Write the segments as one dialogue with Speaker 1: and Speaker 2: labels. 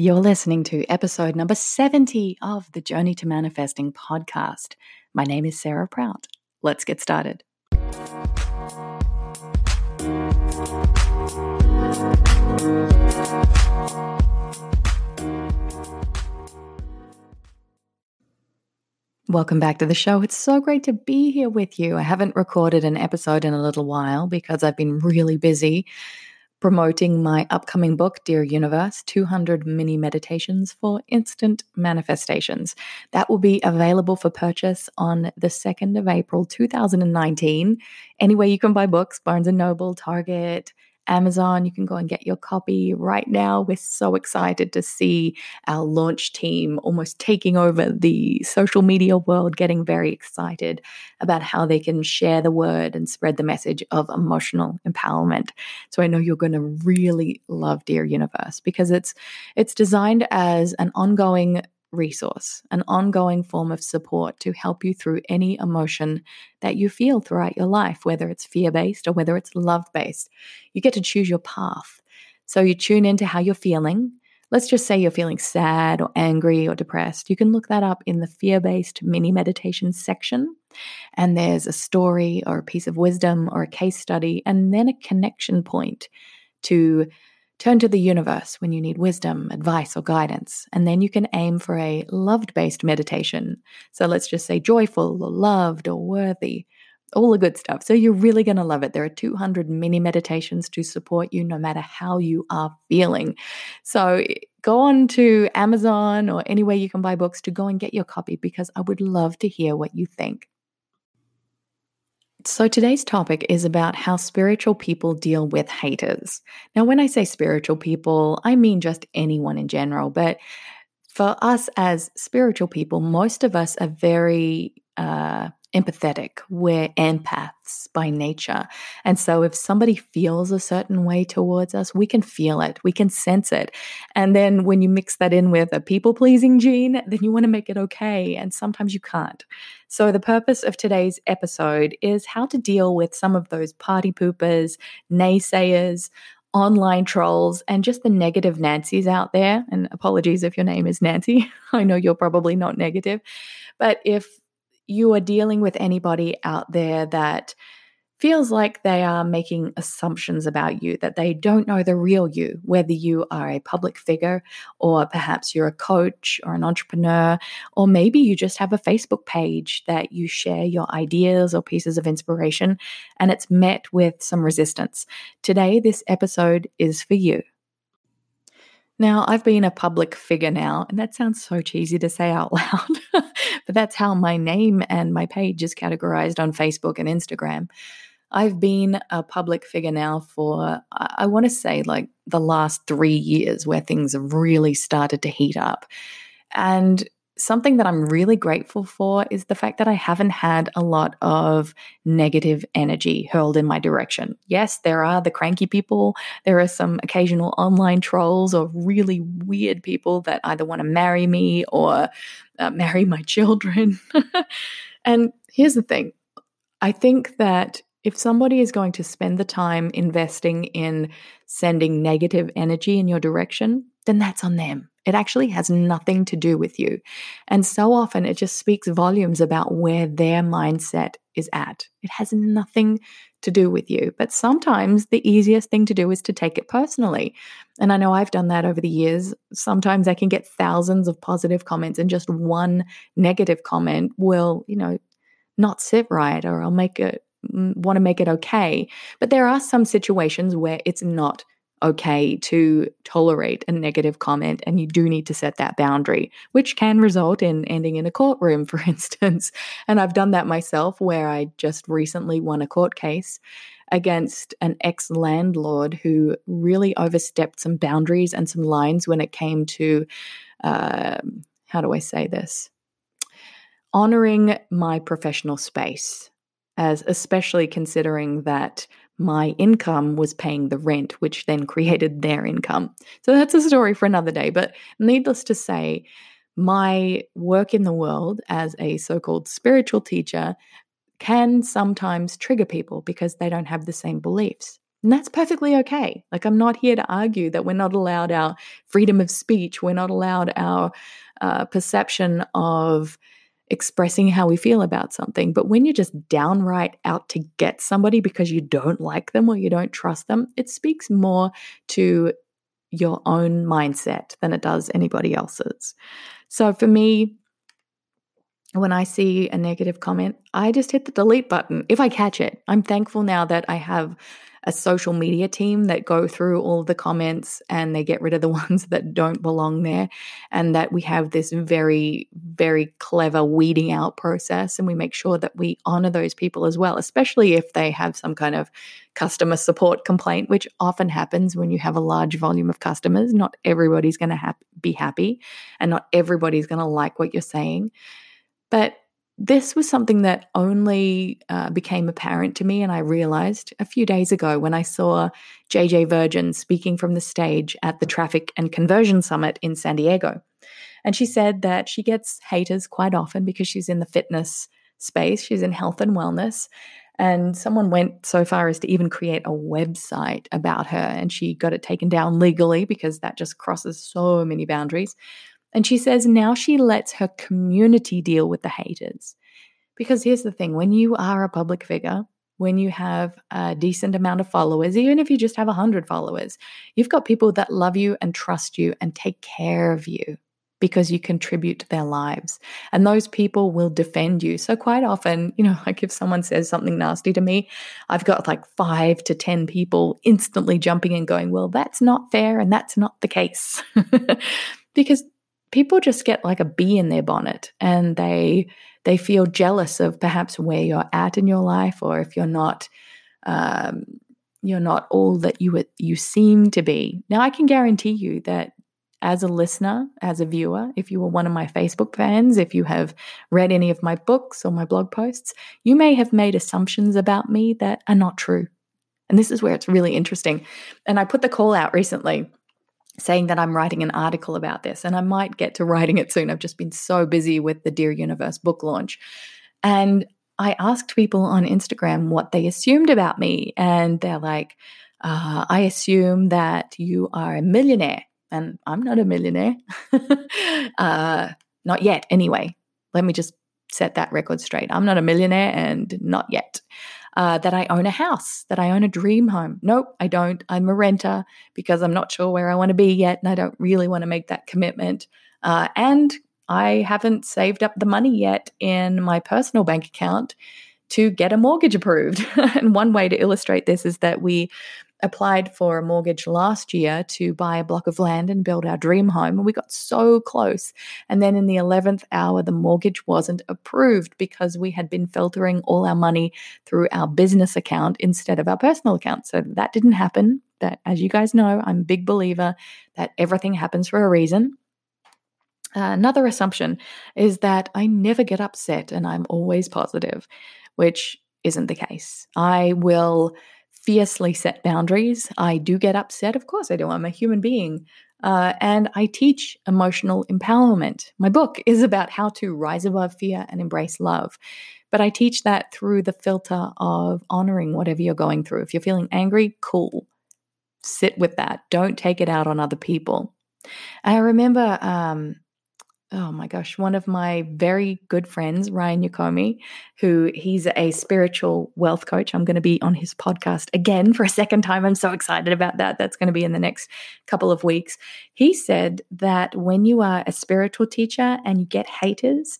Speaker 1: You're listening to episode number 70 of the Journey to Manifesting podcast. My name is Sarah Prout. Let's get started. Welcome back to the show. It's so great to be here with you. I haven't recorded an episode in a little while because I've been really busy promoting my upcoming book, Dear Universe 200 Mini Meditations for Instant Manifestations. That will be available for purchase on the 2nd of April 2019. Anywhere you can buy books, Barnes and Noble, Target, Amazon. You can go and get your copy right now. We're so excited to see our launch team almost taking over the social media world, getting very excited about how they can share the word and spread the message of emotional empowerment. So I know you're going to really love Dear Universe because it's it's designed as an ongoing resource, an ongoing form of support to help you through any emotion that you feel throughout your life, whether it's fear based or whether it's love based. You get to choose your path. So you tune into how you're feeling. Let's just say you're feeling sad or angry or depressed. You can look that up in the fear based mini meditation section. And there's a story or a piece of wisdom or a case study, and then a connection point to Turn to the universe when you need wisdom, advice, or guidance, and then you can aim for a loved based meditation. So let's just say joyful, or loved, or worthy, all the good stuff. So you're really going to love it. There are 200 mini meditations to support you no matter how you are feeling. So eh, go on to Amazon or anywhere you can buy books to go and get your copy because I would love to hear what you think. So, today's topic is about how spiritual people deal with haters. Now, when I say spiritual people, I mean just anyone in general, but for us as spiritual people, most of us are very uh, empathetic. We're empaths by nature. And so if somebody feels a certain way towards us, we can feel it, we can sense it. And then when you mix that in with a people pleasing gene, then you want to make it okay. And sometimes you can't. So the purpose of today's episode is how to deal with some of those party poopers, naysayers, online trolls and just the negative Nancy's out there. And apologies if your name is Nancy. I know you're probably not negative. But if you are dealing with anybody out there that feels like they are making assumptions about you, that they don't know the real you, whether you are a public figure or perhaps you're a coach or an entrepreneur, or maybe you just have a Facebook page that you share your ideas or pieces of inspiration and it's met with some resistance. Today, this episode is for you. Now, I've been a public figure now, and that sounds so cheesy to say out loud, but that's how my name and my page is categorized on Facebook and Instagram. I've been a public figure now for, I want to say, like the last three years where things have really started to heat up. And something that I'm really grateful for is the fact that I haven't had a lot of negative energy hurled in my direction. Yes, there are the cranky people, there are some occasional online trolls or really weird people that either want to marry me or uh, marry my children. and here's the thing I think that if somebody is going to spend the time investing in sending negative energy in your direction, then that's on them. It actually has nothing to do with you. And so often it just speaks volumes about where their mindset is at. It has nothing to do with you. But sometimes the easiest thing to do is to take it personally. And I know I've done that over the years. Sometimes I can get thousands of positive comments, and just one negative comment will, you know, not sit right, or I'll make it mm, want to make it okay. But there are some situations where it's not okay to tolerate a negative comment and you do need to set that boundary which can result in ending in a courtroom for instance. And i've done that myself where i just recently won a court case against an ex landlord who really overstepped some boundaries and some lines when it came to uh, how do i say this? Honoring my professional space as especially considering that my income was paying the rent, which then created their income. So that's a story for another day. But needless to say, my work in the world as a so called spiritual teacher can sometimes trigger people because they don't have the same beliefs. And that's perfectly okay. Like, I'm not here to argue that we're not allowed our freedom of speech, we're not allowed our uh, perception of expressing how we feel about something. But when you're just downright out to get somebody because you don't like them or you don't trust them, it speaks more to your own mindset than it does anybody else's. So for me, when I see a negative comment, I just hit the delete button if I catch it. I'm thankful now that I have a social media team that go through all the comments and they get rid of the ones that don't belong there. And that we have this very very clever weeding out process and we make sure that we honor those people as well especially if they have some kind of customer support complaint which often happens when you have a large volume of customers. Not everybody's going to ha- be happy and not everybody's going to like what you're saying. But this was something that only uh, became apparent to me, and I realized a few days ago when I saw JJ Virgin speaking from the stage at the Traffic and Conversion Summit in San Diego. And she said that she gets haters quite often because she's in the fitness space, she's in health and wellness. And someone went so far as to even create a website about her, and she got it taken down legally because that just crosses so many boundaries. And she says now she lets her community deal with the haters. Because here's the thing when you are a public figure, when you have a decent amount of followers, even if you just have 100 followers, you've got people that love you and trust you and take care of you because you contribute to their lives. And those people will defend you. So, quite often, you know, like if someone says something nasty to me, I've got like five to 10 people instantly jumping and going, Well, that's not fair. And that's not the case. because people just get like a bee in their bonnet and they they feel jealous of perhaps where you're at in your life or if you're not um, you're not all that you you seem to be. Now i can guarantee you that as a listener as a viewer if you were one of my facebook fans if you have read any of my books or my blog posts you may have made assumptions about me that are not true. And this is where it's really interesting. And i put the call out recently saying that I'm writing an article about this, and I might get to writing it soon. I've just been so busy with the Dear Universe book launch. And I asked people on Instagram what they assumed about me, and they're like, uh, I assume that you are a millionaire. And I'm not a millionaire. uh, not yet, anyway. Let me just set that record straight. I'm not a millionaire and not yet uh, that I own a house, that I own a dream home. Nope, I don't. I'm a renter because I'm not sure where I want to be yet, and I don't really want to make that commitment. Uh, and I haven't saved up the money yet in my personal bank account to get a mortgage approved. and one way to illustrate this is that we applied for a mortgage last year to buy a block of land and build our dream home. And we got so close. And then in the 11th hour, the mortgage wasn't approved because we had been filtering all our money through our business account instead of our personal account. So that didn't happen. That, as you guys know, I'm a big believer that everything happens for a reason. Uh, another assumption is that I never get upset and I'm always positive, which isn't the case. I will fiercely set boundaries. I do get upset. Of course, I do. I'm a human being. Uh, and I teach emotional empowerment. My book is about how to rise above fear and embrace love. But I teach that through the filter of honoring whatever you're going through. If you're feeling angry, cool. Sit with that. Don't take it out on other people. I remember um, oh my gosh, one of my very good friends, Ryan Yokome, who he's a spiritual wealth coach. I'm going to be on his podcast again for a second time. I'm so excited about that. That's going to be in the next couple of weeks. He said that when you are a spiritual teacher and you get haters,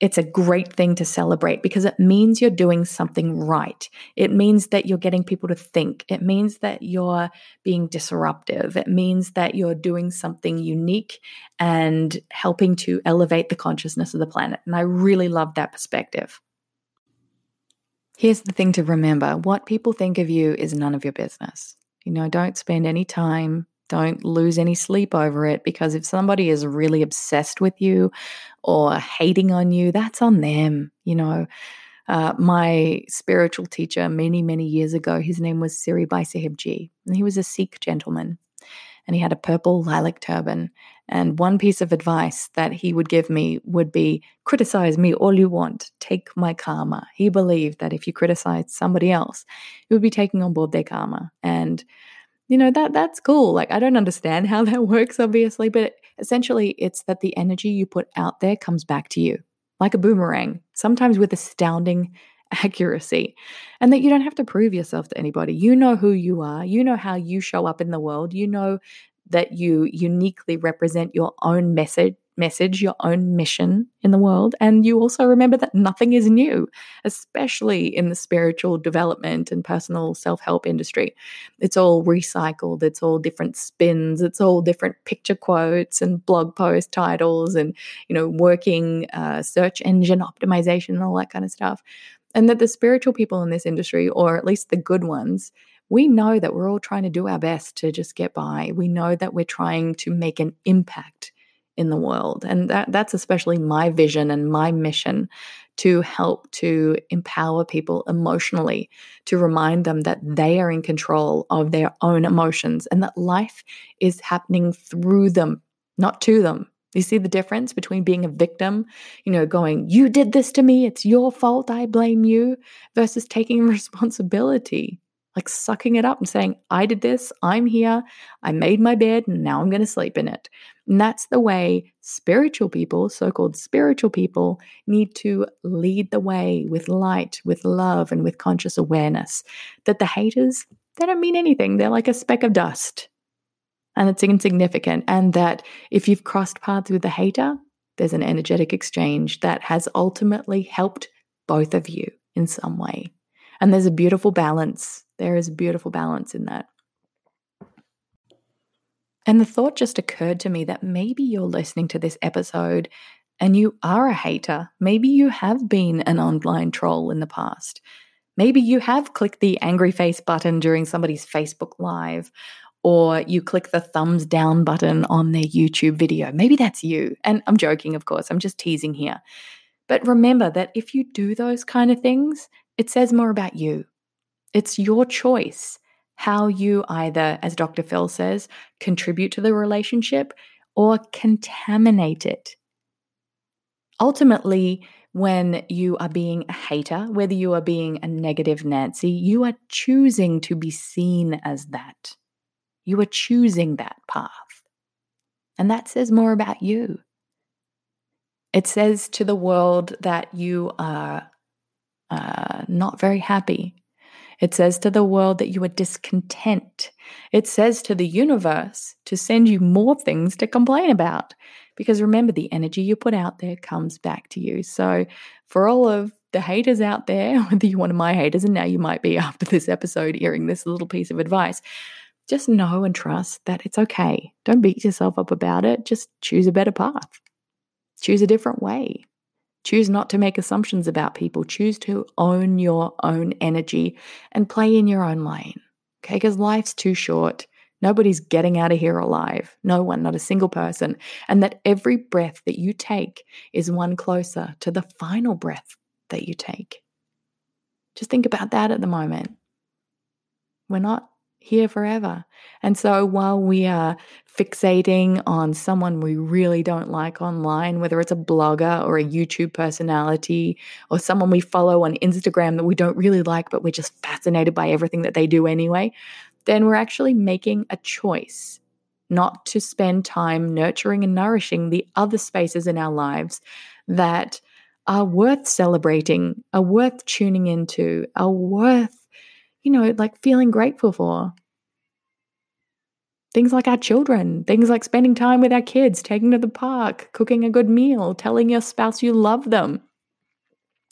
Speaker 1: it's a great thing to celebrate because it means you're doing something right. It means that you're getting people to think. It means that you're being disruptive. It means that you're doing something unique and helping to elevate the consciousness of the planet. And I really love that perspective. Here's the thing to remember what people think of you is none of your business. You know, don't spend any time don't lose any sleep over it because if somebody is really obsessed with you or hating on you, that's on them. You know, uh, my spiritual teacher many, many years ago, his name was Siri Bhai Sahib Ji, and he was a Sikh gentleman. and he had a purple lilac turban. And one piece of advice that he would give me would be criticize me all you want, take my karma. He believed that if you criticize somebody else, you would be taking on board their karma. And you know that that's cool. Like i don't understand how that works obviously but essentially it's that the energy you put out there comes back to you like a boomerang sometimes with astounding accuracy. And that you don't have to prove yourself to anybody. You know who you are. You know how you show up in the world. You know that you uniquely represent your own message message, your own mission in the world. And you also remember that nothing is new, especially in the spiritual development and personal self help industry. It's all recycled, it's all different spins, it's all different picture quotes and blog post titles and, you know, working uh, search engine optimization and all that kind of stuff. And that the spiritual people in this industry, or at least the good ones, we know that we're all trying to do our best to just get by. We know that we're trying to make an impact in the world. And that, that's especially my vision and my mission to help to empower people emotionally, to remind them that they are in control of their own emotions and that life is happening through them, not to them. You see the difference between being a victim, you know, going, you did this to me, it's your fault, I blame you, versus taking responsibility like sucking it up and saying, I did this, I'm here, I made my bed, and now I'm going to sleep in it. And that's the way spiritual people, so called spiritual people, need to lead the way with light, with love, and with conscious awareness. That the haters, they don't mean anything, they're like a speck of dust. And it's insignificant. And that if you've crossed paths with a hater, there's an energetic exchange that has ultimately helped both of you in some way. And there's a beautiful balance there is beautiful balance in that. And the thought just occurred to me that maybe you're listening to this episode and you are a hater. Maybe you have been an online troll in the past. Maybe you have clicked the angry face button during somebody's Facebook Live, or you click the thumbs down button on their YouTube video. Maybe that's you. And I'm joking, of course, I'm just teasing here. But remember that if you do those kind of things, it says more about you. It's your choice how you either, as Dr. Phil says, contribute to the relationship or contaminate it. Ultimately, when you are being a hater, whether you are being a negative Nancy, you are choosing to be seen as that. You are choosing that path. And that says more about you. It says to the world that you are uh, not very happy, it says to the world that you are discontent. It says to the universe to send you more things to complain about. Because remember, the energy you put out there comes back to you. So, for all of the haters out there, whether you're one of my haters, and now you might be after this episode hearing this little piece of advice, just know and trust that it's okay. Don't beat yourself up about it. Just choose a better path, choose a different way. Choose not to make assumptions about people. Choose to own your own energy and play in your own lane. Okay, because life's too short. Nobody's getting out of here alive. No one, not a single person. And that every breath that you take is one closer to the final breath that you take. Just think about that at the moment. We're not here forever. And so while we are fixating on someone we really don't like online, whether it's a blogger or a YouTube personality or someone we follow on Instagram that we don't really like, but we're just fascinated by everything that they do anyway, then we're actually making a choice not to spend time nurturing and nourishing the other spaces in our lives that are worth celebrating, are worth tuning into, are worth you know, like feeling grateful for. Things like our children, things like spending time with our kids, taking to the park, cooking a good meal, telling your spouse you love them,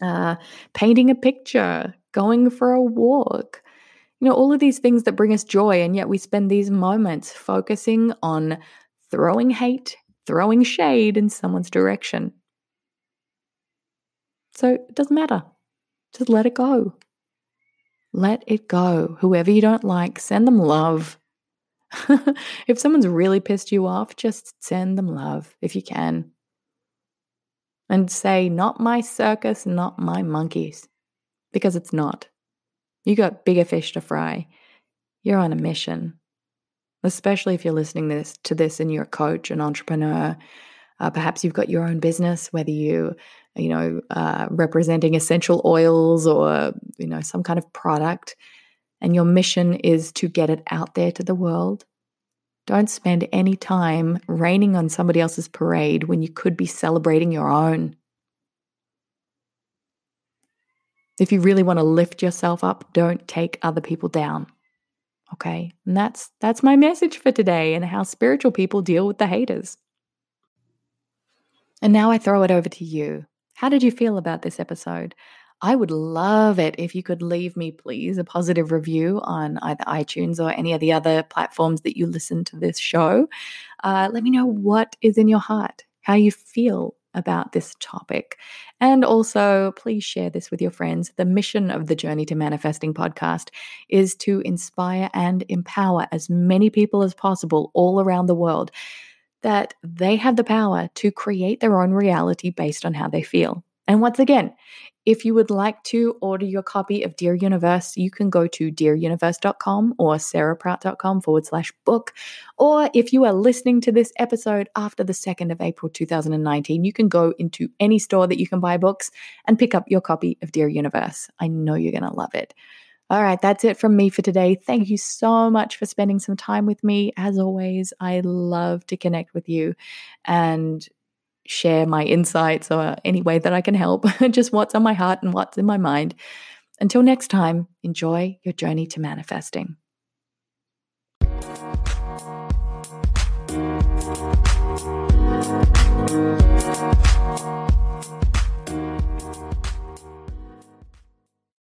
Speaker 1: uh, painting a picture, going for a walk. You know, all of these things that bring us joy, and yet we spend these moments focusing on throwing hate, throwing shade in someone's direction. So it doesn't matter. Just let it go. Let it go. Whoever you don't like, send them love. if someone's really pissed you off, just send them love if you can. And say, not my circus, not my monkeys. Because it's not. You got bigger fish to fry. You're on a mission. especially if you're listening this to this and you're a coach, an entrepreneur. Uh, perhaps you've got your own business, whether you, you know, uh, representing essential oils or you know some kind of product, and your mission is to get it out there to the world. Don't spend any time raining on somebody else's parade when you could be celebrating your own. If you really want to lift yourself up, don't take other people down. Okay? And that's that's my message for today and how spiritual people deal with the haters. And now I throw it over to you. How did you feel about this episode? I would love it if you could leave me, please, a positive review on either iTunes or any of the other platforms that you listen to this show. Uh, let me know what is in your heart, how you feel about this topic. And also, please share this with your friends. The mission of the Journey to Manifesting podcast is to inspire and empower as many people as possible all around the world that they have the power to create their own reality based on how they feel. And once again, if you would like to order your copy of Dear Universe, you can go to dearuniverse.com or sarahprout.com forward slash book. Or if you are listening to this episode after the 2nd of April 2019, you can go into any store that you can buy books and pick up your copy of Dear Universe. I know you're going to love it. All right, that's it from me for today. Thank you so much for spending some time with me. As always, I love to connect with you and share my insights or any way that I can help, just what's on my heart and what's in my mind. Until next time, enjoy your journey to manifesting.